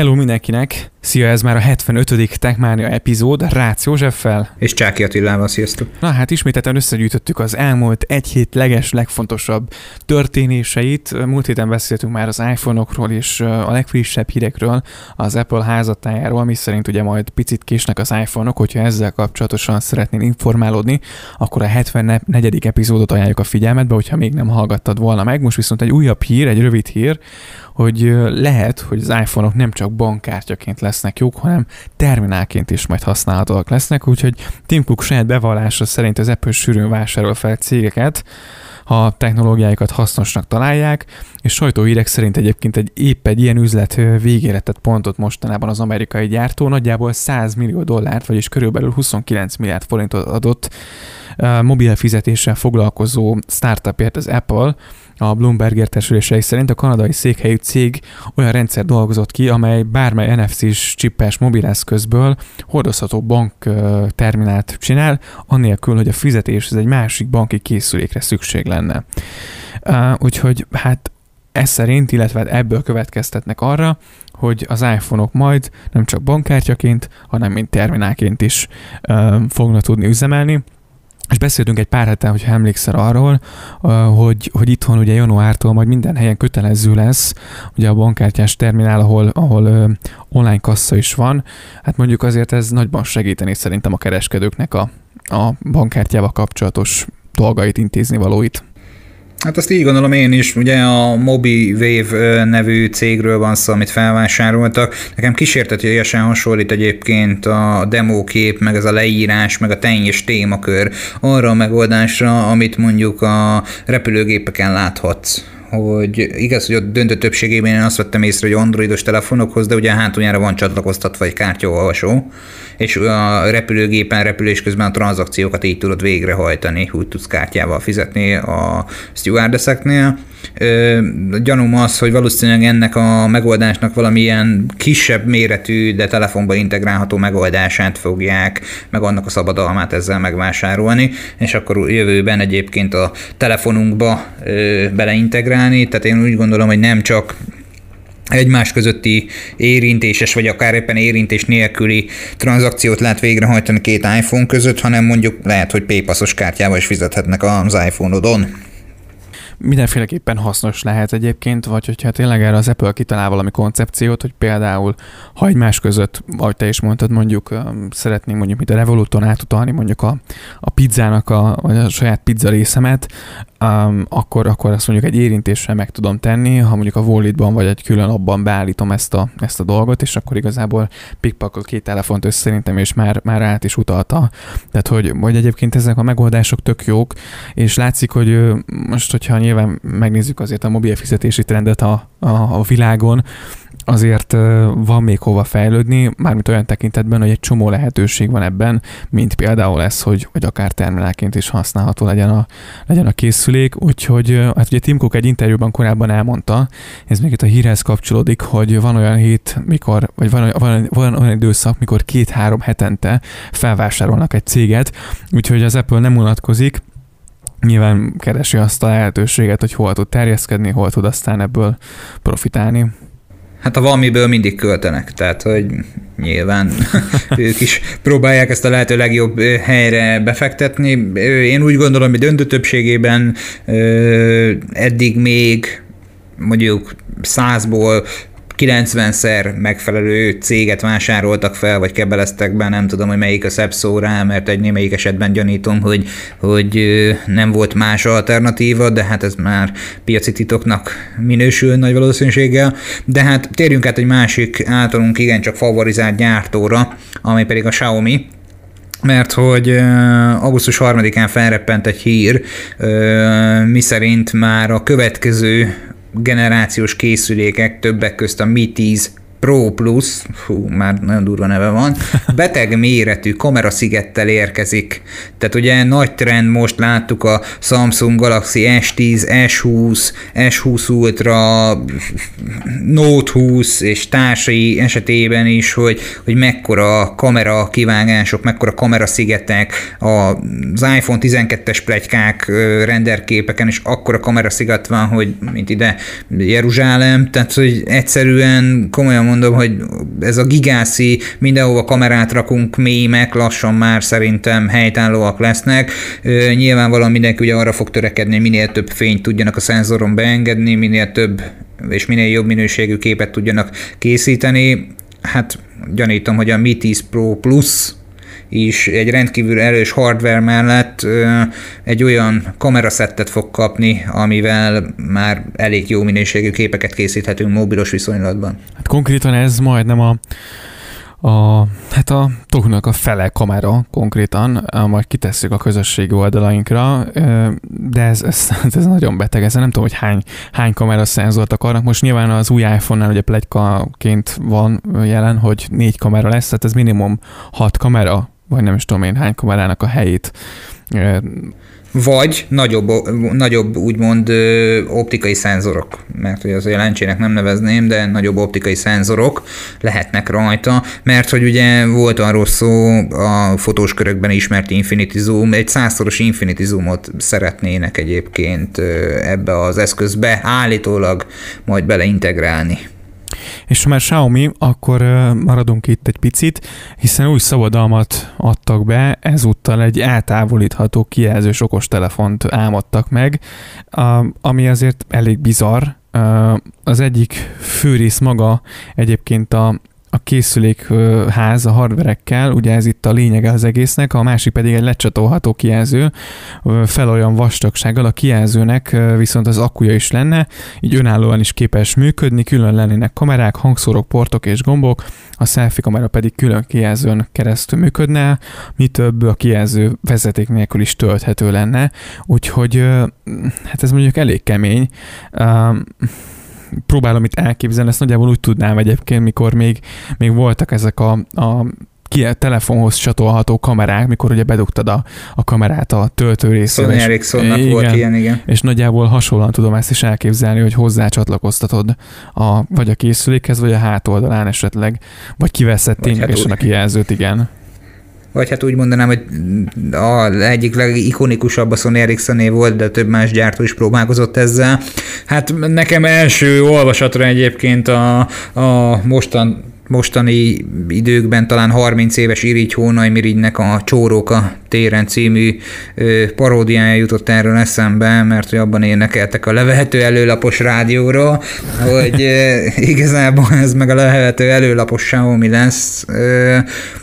Hello mindenkinek! Szia, ez már a 75. Techmania epizód, Rácz Józseffel. És Csáki Attilával, sziasztok! Na hát ismételten összegyűjtöttük az elmúlt egy hét leges, legfontosabb történéseit. Múlt héten beszéltünk már az iPhone-okról és a legfrissebb hírekről az Apple házatájáról, mi szerint ugye majd picit késnek az iPhone-ok, hogyha ezzel kapcsolatosan szeretnél informálódni, akkor a 74. epizódot ajánljuk a figyelmetbe, hogyha még nem hallgattad volna meg. Most viszont egy újabb hír, egy rövid hír, hogy lehet, hogy az iPhone-ok nem csak bankkártyaként lesznek jók, hanem terminálként is majd használhatóak lesznek, úgyhogy Tim Cook saját bevallása szerint az Apple sűrűn vásárol fel cégeket, ha technológiáikat hasznosnak találják, és sajtóhírek szerint egyébként egy épp egy ilyen üzlet végére tett pontot mostanában az amerikai gyártó, nagyjából 100 millió dollárt, vagyis körülbelül 29 milliárd forintot adott mobil fizetéssel foglalkozó startupért az Apple, a Bloomberg értesülései szerint a kanadai székhelyű cég olyan rendszer dolgozott ki, amely bármely NFC-s csippes mobileszközből hordozható bank terminált csinál, annélkül, hogy a fizetéshez egy másik banki készülékre szükség lenne. Úgyhogy hát ez szerint, illetve ebből következtetnek arra, hogy az iPhone-ok majd nem csak bankkártyaként, hanem mint terminálként is fognak tudni üzemelni, és beszéltünk egy pár hete, hogyha emlékszel arról, hogy, hogy itthon ugye januártól majd minden helyen kötelező lesz ugye a bankkártyás terminál, ahol, ahol online kassa is van. Hát mondjuk azért ez nagyban segíteni szerintem a kereskedőknek a, a bankkártyával kapcsolatos dolgait, intézni valóit. Hát azt így gondolom én is, ugye a MobiWave nevű cégről van szó, amit felvásároltak. Nekem kísértetésen hasonlít egyébként a demókép, meg ez a leírás, meg a teljes témakör arra a megoldásra, amit mondjuk a repülőgépeken láthatsz hogy igaz, hogy ott döntő többségében én azt vettem észre, hogy androidos telefonokhoz, de ugye hátuljára van csatlakoztatva egy kártyaolvasó, és a repülőgépen repülés közben a tranzakciókat így tudod végrehajtani, úgy tudsz kártyával fizetni a stewardesseknél. Gyanúm az, hogy valószínűleg ennek a megoldásnak valamilyen kisebb méretű, de telefonba integrálható megoldását fogják, meg annak a szabadalmát ezzel megvásárolni, és akkor jövőben egyébként a telefonunkba beleintegrálni, tehát én úgy gondolom, hogy nem csak egymás közötti érintéses, vagy akár éppen érintés nélküli tranzakciót lehet végrehajtani két iPhone között, hanem mondjuk lehet, hogy PayPass-os kártyával is fizethetnek az iPhone-odon mindenféleképpen hasznos lehet egyébként, vagy hogyha tényleg erre az Apple kitalál valami koncepciót, hogy például ha egymás között, ahogy te is mondtad, mondjuk szeretnénk mondjuk mint a Revoluton átutalni mondjuk a, a pizzának a, vagy a saját pizza részemet, um, akkor, akkor azt mondjuk egy érintéssel meg tudom tenni, ha mondjuk a Walletban vagy egy külön abban beállítom ezt a, ezt a dolgot, és akkor igazából pikpakol két telefont össze szerintem, és már, már át is utalta. Tehát, hogy, hogy egyébként ezek a megoldások tök jók, és látszik, hogy most, hogyha nyilván megnézzük azért a mobil fizetési trendet a, a, a világon, azért van még hova fejlődni, mármint olyan tekintetben, hogy egy csomó lehetőség van ebben, mint például ez, hogy, hogy akár terminálként is használható legyen a, legyen a készülék, úgyhogy hát ugye Tim Cook egy interjúban korábban elmondta, ez még itt a hírhez kapcsolódik, hogy van olyan hét, mikor, vagy van, van, van olyan időszak, mikor két-három hetente felvásárolnak egy céget, úgyhogy az Apple nem unatkozik, nyilván keresi azt a lehetőséget, hogy hol tud terjeszkedni, hol tud aztán ebből profitálni. Hát a valamiből mindig költenek, tehát hogy nyilván ők is próbálják ezt a lehető legjobb helyre befektetni. Én úgy gondolom, hogy döntő többségében eddig még mondjuk százból 90-szer megfelelő céget vásároltak fel, vagy kebeleztek be, nem tudom, hogy melyik a szebb szó rá, mert egy némelyik esetben gyanítom, hogy, hogy nem volt más alternatíva, de hát ez már piaci titoknak minősül nagy valószínűséggel. De hát térjünk át egy másik általunk igencsak favorizált gyártóra, ami pedig a Xiaomi, mert hogy augusztus 3-án felreppent egy hír, miszerint már a következő generációs készülékek, többek közt a Mi 10 Pro Plus, hú, már nagyon durva neve van, beteg méretű kameraszigettel érkezik. Tehát ugye nagy trend most láttuk a Samsung Galaxy S10, S20, S20 Ultra, Note 20 és társai esetében is, hogy, hogy mekkora kamera kivágások, mekkora kameraszigetek, az iPhone 12-es plegykák renderképeken is akkora kamerasziget van, hogy mint ide Jeruzsálem, tehát hogy egyszerűen komolyan mondom, hogy ez a gigászi, mindenhova kamerát rakunk, mémek lassan már szerintem helytállóak lesznek. Nyilvánvalóan mindenki ugye arra fog törekedni, minél több fényt tudjanak a szenzoron beengedni, minél több és minél jobb minőségű képet tudjanak készíteni. Hát gyanítom, hogy a Mi 10 Pro Plus is egy rendkívül erős hardware mellett egy olyan kameraszettet fog kapni, amivel már elég jó minőségű képeket készíthetünk mobilos viszonylatban. Hát konkrétan ez majdnem a a, hát a toknak a fele kamera konkrétan, majd kitesszük a közösségi oldalainkra, de ez, ez, ez nagyon beteg, ez nem tudom, hogy hány, hány kamera szenzort akarnak. Most nyilván az új iPhone-nál ugye plegykaként van jelen, hogy négy kamera lesz, tehát ez minimum hat kamera, vagy nem is tudom én hány kamerának a helyét vagy nagyobb, nagyobb úgymond optikai szenzorok, mert hogy az a lencsének nem nevezném, de nagyobb optikai szenzorok lehetnek rajta, mert hogy ugye volt arról szó a fotós körökben ismert Infinity Zoom, egy százszoros Infinity Zoomot szeretnének egyébként ebbe az eszközbe állítólag majd beleintegrálni. És ha már Xiaomi, akkor maradunk itt egy picit, hiszen új szabadalmat adtak be, ezúttal egy eltávolítható kijelzős okostelefont álmodtak meg, ami azért elég bizarr. Az egyik főrész maga egyébként a a készülékház a hardverekkel, ugye ez itt a lényege az egésznek, a másik pedig egy lecsatolható kijelző, fel olyan vastagsággal a kijelzőnek viszont az akkuja is lenne, így önállóan is képes működni, külön lennének kamerák, hangszórok, portok és gombok, a selfie kamera pedig külön kijelzőn keresztül működne, mi több a kijelző vezeték nélkül is tölthető lenne, úgyhogy hát ez mondjuk elég kemény próbálom itt elképzelni, ezt nagyjából úgy tudnám egyébként, mikor még, még voltak ezek a, a ki telefonhoz csatolható kamerák, mikor ugye bedugtad a, a kamerát a töltő részére. Sony Ericssonnak volt ilyen, igen. És nagyjából hasonlóan tudom ezt is elképzelni, hogy hozzá csatlakoztatod a, vagy a készülékhez, vagy a hátoldalán esetleg, vagy kiveszed hát ténylegesen hát a kijelzőt, igen vagy hát úgy mondanám, hogy a egyik legikonikusabb a Sony Ericssoné volt, de több más gyártó is próbálkozott ezzel. Hát nekem első olvasatra egyébként a, a mostan mostani időkben talán 30 éves Irigy Hónai Mirigynek a Csóróka téren című paródiája jutott erről eszembe, mert hogy abban énekeltek a levehető előlapos rádióról, hogy igazából ez meg a levehető előlapos Xiaomi lesz.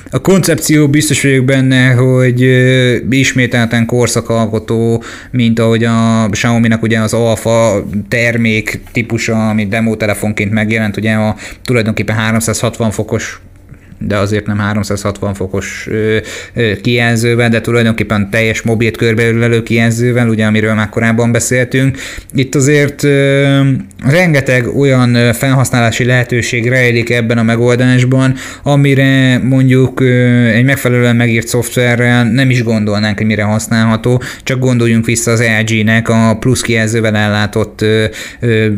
A koncepció biztos vagyok benne, hogy ismételten korszakalkotó, mint ahogy a Xiaomi-nak ugye az Alpha termék típusa, ami demo telefonként megjelent, ugye a tulajdonképpen 360 fokos de azért nem 360 fokos kijelzővel, de tulajdonképpen teljes mobilt körbeülelő kijelzővel, ugye amiről már korábban beszéltünk. Itt azért rengeteg olyan felhasználási lehetőség rejlik ebben a megoldásban, amire mondjuk egy megfelelően megírt szoftverrel nem is gondolnánk, hogy mire használható, csak gondoljunk vissza az LG-nek a plusz kijelzővel ellátott,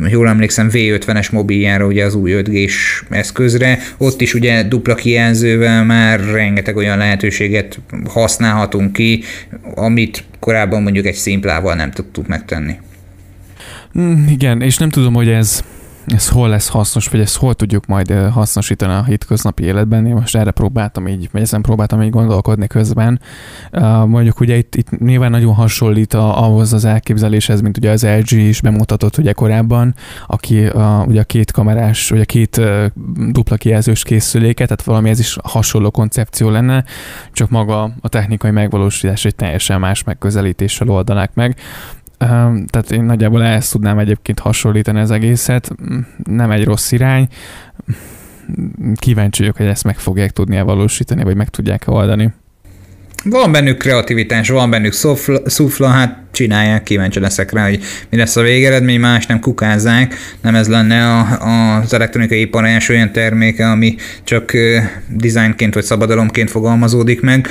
jól emlékszem, V50-es mobiljára, ugye az új 5G-s eszközre, ott is ugye dupla kijelzővel már rengeteg olyan lehetőséget használhatunk ki, amit korábban mondjuk egy szimplával nem tudtuk megtenni. Mm, igen, és nem tudom, hogy ez ez hol lesz hasznos, vagy ezt hol tudjuk majd hasznosítani a hétköznapi életben. Én most erre próbáltam így, vagy ezen próbáltam így gondolkodni közben. Mondjuk ugye itt, itt nyilván nagyon hasonlít a, ahhoz az elképzeléshez, mint ugye az LG is bemutatott ugye korábban, aki a, ugye a két kamerás, vagy a két dupla kijelzős készüléket, tehát valami ez is hasonló koncepció lenne, csak maga a technikai megvalósítás egy teljesen más megközelítéssel oldanák meg tehát én nagyjából ezt tudnám egyébként hasonlítani az egészet. Nem egy rossz irány. Kíváncsi vagyok, hogy ezt meg fogják tudni valósítani, vagy meg tudják oldani. Van bennük kreativitás, van bennük szufla, hát csinálják, kíváncsi leszek rá, hogy mi lesz a végeredmény, más nem kukázzák, nem ez lenne a, a, az elektronikai ipar első olyan terméke, ami csak designként vagy szabadalomként fogalmazódik meg.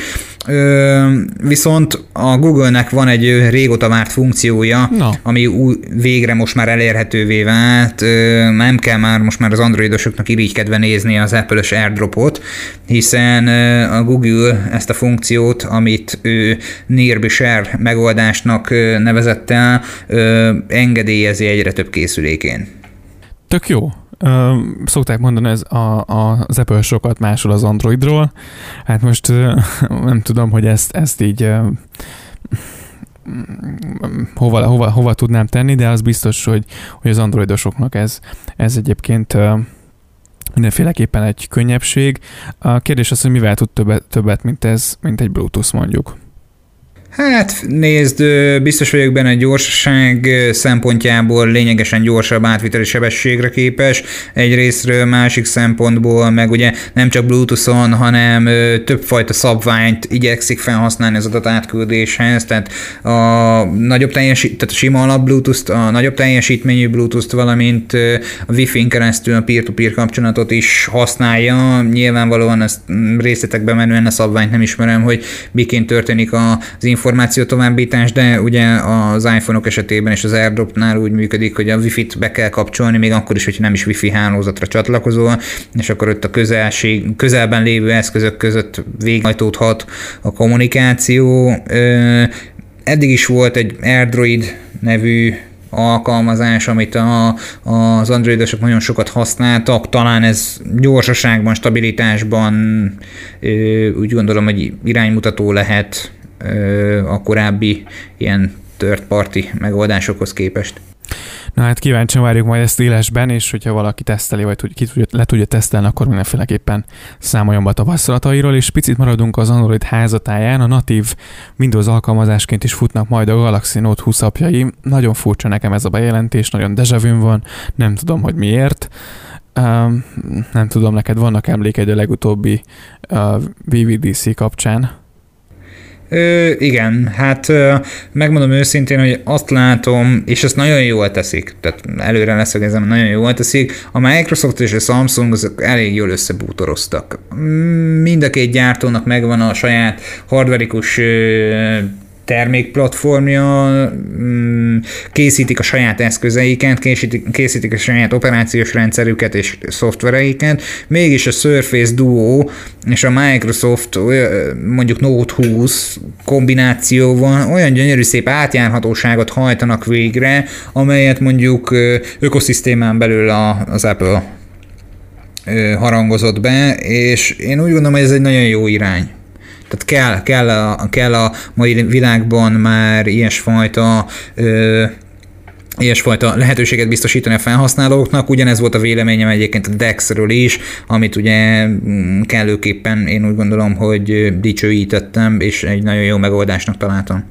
Ö, viszont a Google-nek van egy régóta várt funkciója, no. ami új, végre most már elérhetővé vált, ö, nem kell már most már az androidosoknak irigykedve nézni az Apple-ös AirDropot, hiszen ö, a Google ezt a funkciót, amit ő Nearby Share megoldásnak nevezett el, engedélyezi egyre több készülékén. Tök jó. Szokták mondani, ez a, a, az Apple sokat másol az Androidról. Hát most nem tudom, hogy ezt, ezt így hova, hova, hova tudnám tenni, de az biztos, hogy, hogy az androidosoknak ez, ez egyébként mindenféleképpen egy könnyebbség. A kérdés az, hogy mivel tud többet, többet mint ez, mint egy Bluetooth mondjuk. Hát nézd, biztos vagyok benne, gyorsaság szempontjából lényegesen gyorsabb átviteli sebességre képes. Egyrésztről másik szempontból meg ugye nem csak Bluetooth-on, hanem többfajta szabványt igyekszik felhasználni az adatátküldéshez, tehát a nagyobb teljesít, tehát a sima alap Bluetooth-t, a nagyobb teljesítményű Bluetooth-t, valamint a Wi-Fi-n keresztül a peer-to-peer kapcsolatot is használja. Nyilvánvalóan ezt részletekben menően a szabványt nem ismerem, hogy miként történik az információ továbbítás, de ugye az iPhone-ok esetében és az AirDrop-nál úgy működik, hogy a Wi-Fi-t be kell kapcsolni, még akkor is, hogyha nem is Wi-Fi hálózatra csatlakozol, és akkor ott a közelség, közelben lévő eszközök között véghajtódhat a kommunikáció. Eddig is volt egy AirDroid nevű alkalmazás, amit a, az androidosok nagyon sokat használtak, talán ez gyorsaságban, stabilitásban úgy gondolom, hogy iránymutató lehet a korábbi ilyen third party megoldásokhoz képest. Na hát kíváncsian várjuk majd ezt élesben, és hogyha valaki teszteli, vagy ki tudja, le tudja tesztelni, akkor mindenféleképpen számoljon be a tapasztalatairól, és picit maradunk az Android házatáján, a natív Windows alkalmazásként is futnak majd a Galaxy Note 20 apjai. Nagyon furcsa nekem ez a bejelentés, nagyon dejavűn van, nem tudom, hogy miért. Uh, nem tudom, neked vannak emlékeid a legutóbbi uh, VVDC kapcsán? Ö, igen, hát ö, megmondom őszintén, hogy azt látom, és ezt nagyon jól teszik, tehát előre leszögezem, nagyon jól teszik, a Microsoft és a Samsung azok elég jól összebútoroztak. Mind a két gyártónak megvan a saját hardverikus termékplatformja, mm, készítik a saját eszközeiket, készítik, készítik a saját operációs rendszerüket és szoftvereiket, mégis a Surface Duo és a Microsoft mondjuk Note 20 kombinációval olyan gyönyörű szép átjárhatóságot hajtanak végre, amelyet mondjuk ökoszisztémán belül az Apple harangozott be, és én úgy gondolom, hogy ez egy nagyon jó irány. Tehát kell, kell, a, kell a mai világban már ilyesfajta ö, ilyesfajta lehetőséget biztosítani a felhasználóknak. Ugyanez volt a véleményem egyébként a DEX-ről is, amit ugye mm, kellőképpen én úgy gondolom, hogy dicsőítettem, és egy nagyon jó megoldásnak találtam.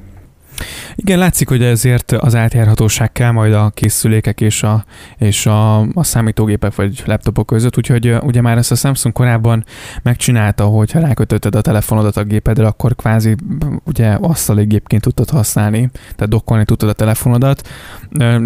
Igen, látszik, hogy ezért az átjárhatóság kell majd a készülékek és a, és a, a számítógépek vagy laptopok között, úgyhogy ugye már ezt a Samsung korábban megcsinálta, hogy ha rákötötted a telefonodat a gépedre, akkor kvázi ugye asztali gépként tudtad használni, tehát dokkolni tudtad a telefonodat.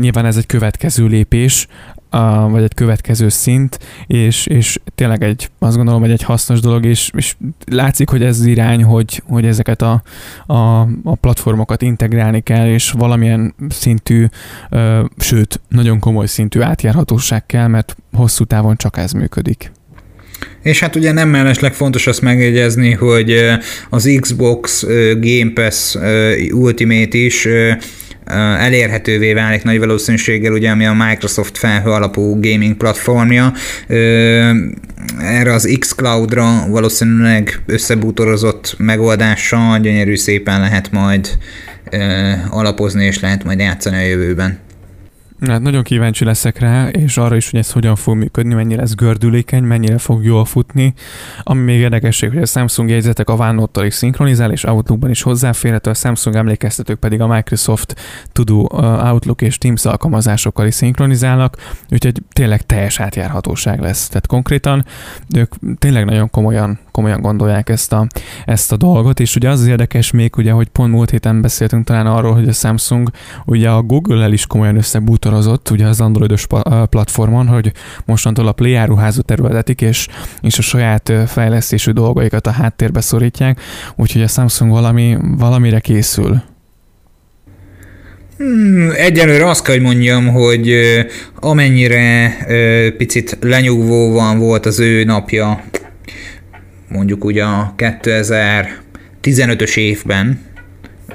Nyilván ez egy következő lépés, a, vagy egy következő szint, és, és tényleg egy, azt gondolom, hogy egy hasznos dolog, és, és látszik, hogy ez az irány, hogy, hogy ezeket a, a, a platformokat integrálni kell, és valamilyen szintű, ö, sőt, nagyon komoly szintű átjárhatóság kell, mert hosszú távon csak ez működik. És hát ugye nem mellesleg fontos azt megjegyezni, hogy az Xbox Game Pass Ultimate is elérhetővé válik nagy valószínűséggel, ugye, ami a Microsoft felhő alapú gaming platformja. Erre az xCloud-ra valószínűleg összebútorozott megoldással gyönyörű szépen lehet majd alapozni, és lehet majd játszani a jövőben. Hát nagyon kíváncsi leszek rá, és arra is, hogy ez hogyan fog működni, mennyire lesz gördülékeny, mennyire fog jól futni. Ami még érdekesség, hogy a Samsung jegyzetek a OneNote-tal is szinkronizál, és Outlookban is hozzáférhető, a Samsung emlékeztetők pedig a Microsoft Tudó Outlook és Teams alkalmazásokkal is szinkronizálnak, úgyhogy tényleg teljes átjárhatóság lesz. Tehát konkrétan ők tényleg nagyon komolyan, komolyan gondolják ezt a, ezt a dolgot, és ugye az az érdekes még, ugye, hogy pont múlt héten beszéltünk talán arról, hogy a Samsung ugye a Google-el is komolyan összebútor monitorozott ugye az androidos platformon, hogy mostantól a Play áruházat területetik, és, és a saját fejlesztésű dolgaikat a háttérbe szorítják, úgyhogy a Samsung valami, valamire készül. Hmm, egyelőre azt kell, hogy mondjam, hogy amennyire picit lenyugvóban volt az ő napja, mondjuk ugye a 2015-ös évben,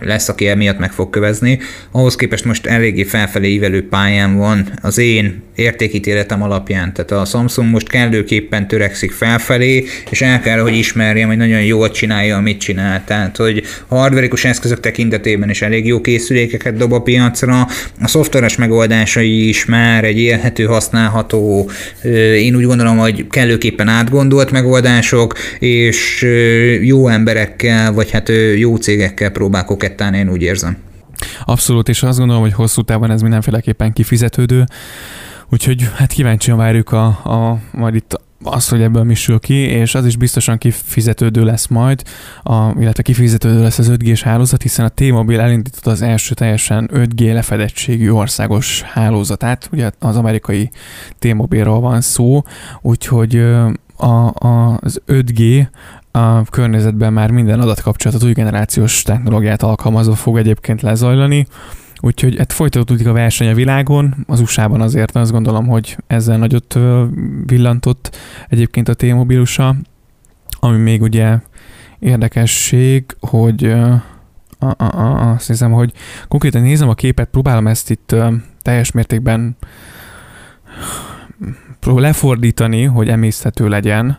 lesz, aki emiatt meg fog kövezni. Ahhoz képest most eléggé felfelé ívelő pályán van. Az én értékítéletem alapján. Tehát a Samsung most kellőképpen törekszik felfelé, és el kell, hogy ismerjem, hogy nagyon jól csinálja, amit csinál. Tehát, hogy hardverikus eszközök tekintetében is elég jó készülékeket dob a piacra, a szoftveres megoldásai is már egy élhető, használható, én úgy gondolom, hogy kellőképpen átgondolt megoldások, és jó emberekkel, vagy hát jó cégekkel próbál kokettálni, én úgy érzem. Abszolút, és azt gondolom, hogy hosszú távon ez mindenféleképpen kifizetődő. Úgyhogy hát kíváncsian várjuk a, a majd itt azt, hogy ebből mi sül ki, és az is biztosan kifizetődő lesz majd, a, illetve kifizetődő lesz az 5G-s hálózat, hiszen a T-Mobile elindította az első teljesen 5G lefedettségű országos hálózatát, ugye az amerikai T-Mobile-ról van szó, úgyhogy a, a, az 5G a környezetben már minden adatkapcsolatot új generációs technológiát alkalmazva fog egyébként lezajlani, Úgyhogy hát folytatódik a verseny a világon, az USA-ban azért azt gondolom, hogy ezzel nagyot villantott egyébként a T-mobilusa, ami még ugye érdekesség, hogy a, a, a, azt hiszem, hogy konkrétan nézem a képet, próbálom ezt itt teljes mértékben lefordítani, hogy emészthető legyen.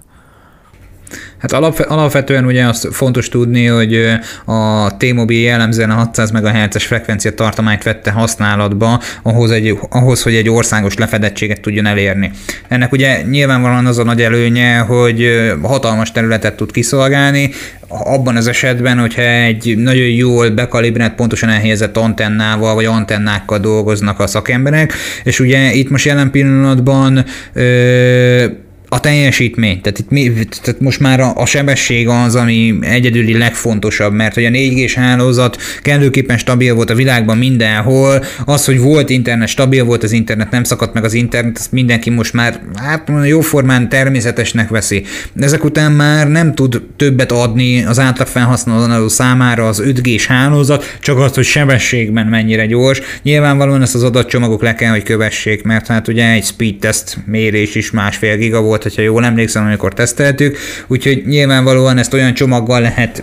Hát alapvetően ugye azt fontos tudni, hogy a T-Mobile jellemzően a 600 MHz-es frekvencia tartományt vette használatba ahhoz, egy, ahhoz, hogy egy országos lefedettséget tudjon elérni. Ennek ugye nyilvánvalóan az a nagy előnye, hogy hatalmas területet tud kiszolgálni, abban az esetben, hogyha egy nagyon jól bekalibrált, pontosan elhelyezett antennával vagy antennákkal dolgoznak a szakemberek, és ugye itt most jelen pillanatban ö, a teljesítmény, tehát, itt mi, tehát most már a, a sebesség az, ami egyedüli legfontosabb, mert hogy a 4G-s hálózat kellőképpen stabil volt a világban mindenhol, az, hogy volt internet, stabil volt az internet, nem szakadt meg az internet, azt mindenki most már hát jóformán természetesnek veszi. Ezek után már nem tud többet adni az átlag felhasználó számára az 5G-s hálózat, csak az, hogy sebességben mennyire gyors. Nyilvánvalóan ezt az adatcsomagok le kell, hogy kövessék, mert hát ugye egy speed test mérés is másfél giga volt, volt, hogyha jól emlékszem, amikor teszteltük, úgyhogy nyilvánvalóan ezt olyan csomaggal lehet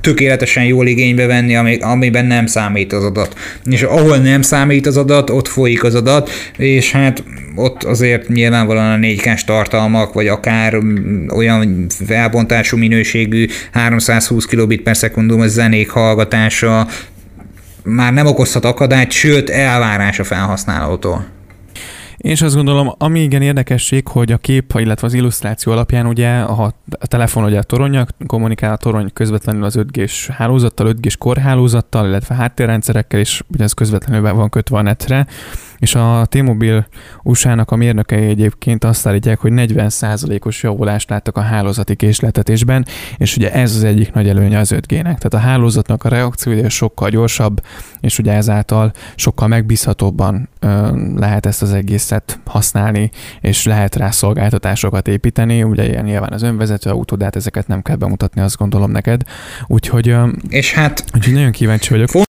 tökéletesen jól igénybe venni, amiben nem számít az adat. És ahol nem számít az adat, ott folyik az adat, és hát ott azért nyilvánvalóan a 4 k tartalmak, vagy akár olyan felbontású minőségű 320 kilobit per szekundum zenék hallgatása már nem okozhat akadályt, sőt elvárás a felhasználótól. Én is azt gondolom, ami igen érdekesség, hogy a kép, illetve az illusztráció alapján ugye a, a telefon ugye a toronja, kommunikál a torony közvetlenül az 5G-s hálózattal, 5G-s korhálózattal, illetve háttérrendszerekkel, és ugye ez közvetlenül van kötve a netre, és a T-Mobile USA-nak a mérnökei egyébként azt állítják, hogy 40%-os javulást láttak a hálózati késletetésben, és ugye ez az egyik nagy előnye az 5G-nek. Tehát a hálózatnak a reakciója sokkal gyorsabb, és ugye ezáltal sokkal megbízhatóbban ö, lehet ezt az egészet használni, és lehet rá szolgáltatásokat építeni. Ugye ilyen nyilván az önvezető autó, de hát ezeket nem kell bemutatni, azt gondolom neked. Úgyhogy, ö, és hát úgyhogy nagyon kíváncsi vagyok.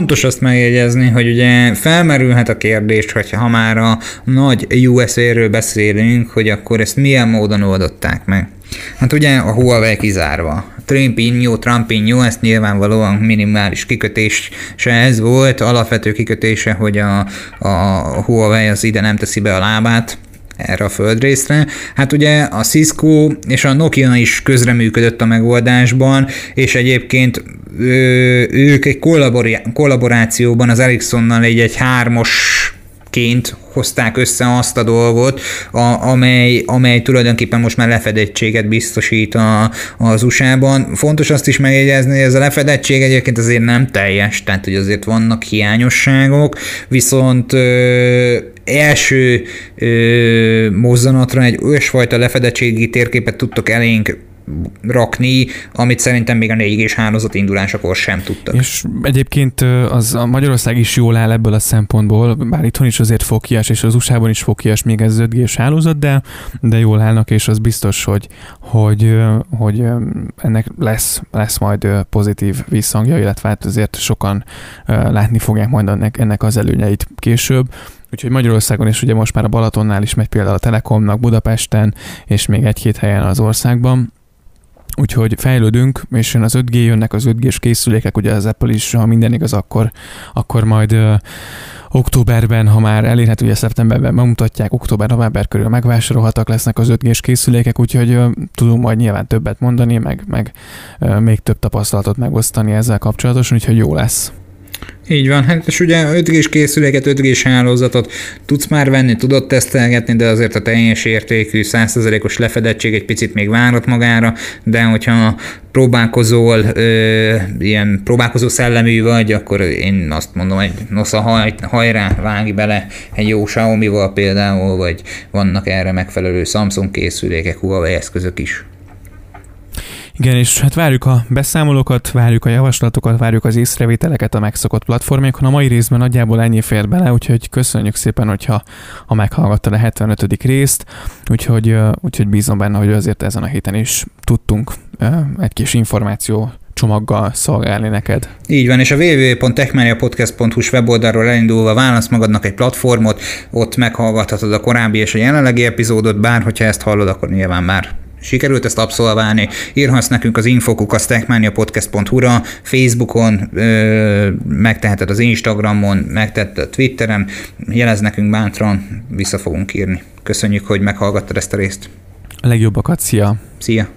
Fontos azt megjegyezni, hogy ugye felmerülhet a kérdés, hogy ha már a nagy USA-ről beszélünk, hogy akkor ezt milyen módon oldották meg. Hát ugye a Huawei kizárva. Trumpinho, Trumpinho, ezt nyilvánvalóan minimális kikötés se ez volt, alapvető kikötése, hogy a, a Huawei az ide nem teszi be a lábát, erre a földrészre. Hát ugye a Cisco és a Nokia is közreműködött a megoldásban, és egyébként ők egy kollaborációban az Ericssonnal egy, egy hármas hozták össze azt a dolgot, a, amely, amely tulajdonképpen most már lefedettséget biztosít a, az USA-ban. Fontos azt is megjegyezni, hogy ez a lefedettség egyébként azért nem teljes, tehát hogy azért vannak hiányosságok, viszont ö, első ö, mozzanatra egy olyasfajta lefedettségi térképet tudtok elénk rakni, amit szerintem még a 4 g hálózat indulásakor sem tudtak. És egyébként az a Magyarország is jól áll ebből a szempontból, bár itthon is azért fokias, és az USA-ban is fokias még ez az 5 g hálózat, de, de jól állnak, és az biztos, hogy, hogy, hogy ennek lesz, lesz majd pozitív visszhangja, illetve hát azért sokan látni fogják majd ennek, ennek az előnyeit később. Úgyhogy Magyarországon is ugye most már a Balatonnál is megy például a Telekomnak Budapesten, és még egy-két helyen az országban. úgyhogy fejlődünk, és jön az 5G, jönnek az 5G-s készülékek, ugye az Apple is, ha minden igaz, akkor, akkor majd uh, októberben, ha már elérhető, ugye szeptemberben bemutatják, október-november körül megvásárolhatak lesznek az 5G-s készülékek, úgyhogy uh, tudunk majd nyilván többet mondani, meg, meg uh, még több tapasztalatot megosztani ezzel kapcsolatosan, úgyhogy jó lesz. Így van, hát és ugye 5G-s készüléket, 5G-s hálózatot tudsz már venni, tudod tesztelgetni, de azért a teljes értékű 100%-os lefedettség egy picit még várat magára, de hogyha próbálkozol, ö, ilyen próbálkozó szellemű vagy, akkor én azt mondom, hogy nosza haj, hajrá, vágj bele egy jó Xiaomi-val például, vagy vannak erre megfelelő Samsung készülékek, Huawei eszközök is. Igen, és hát várjuk a beszámolókat, várjuk a javaslatokat, várjuk az észrevételeket a megszokott platformjékon. A mai részben nagyjából ennyi fér bele, úgyhogy köszönjük szépen, hogyha ha meghallgattad a 75. részt, úgyhogy, úgyhogy bízom benne, hogy azért ezen a héten is tudtunk egy kis információ csomaggal szolgálni neked. Így van, és a www.techmaniapodcast.hu weboldalról elindulva válasz magadnak egy platformot, ott meghallgathatod a korábbi és a jelenlegi epizódot, bár hogyha ezt hallod, akkor nyilván már sikerült ezt abszolválni, írhatsz nekünk az infokuk techmaniapodcast.hu-ra, Facebookon, ö, megteheted az Instagramon, megteheted a Twitteren, jelez nekünk bátran, vissza fogunk írni. Köszönjük, hogy meghallgattad ezt a részt. A legjobbakat, szia! Szia!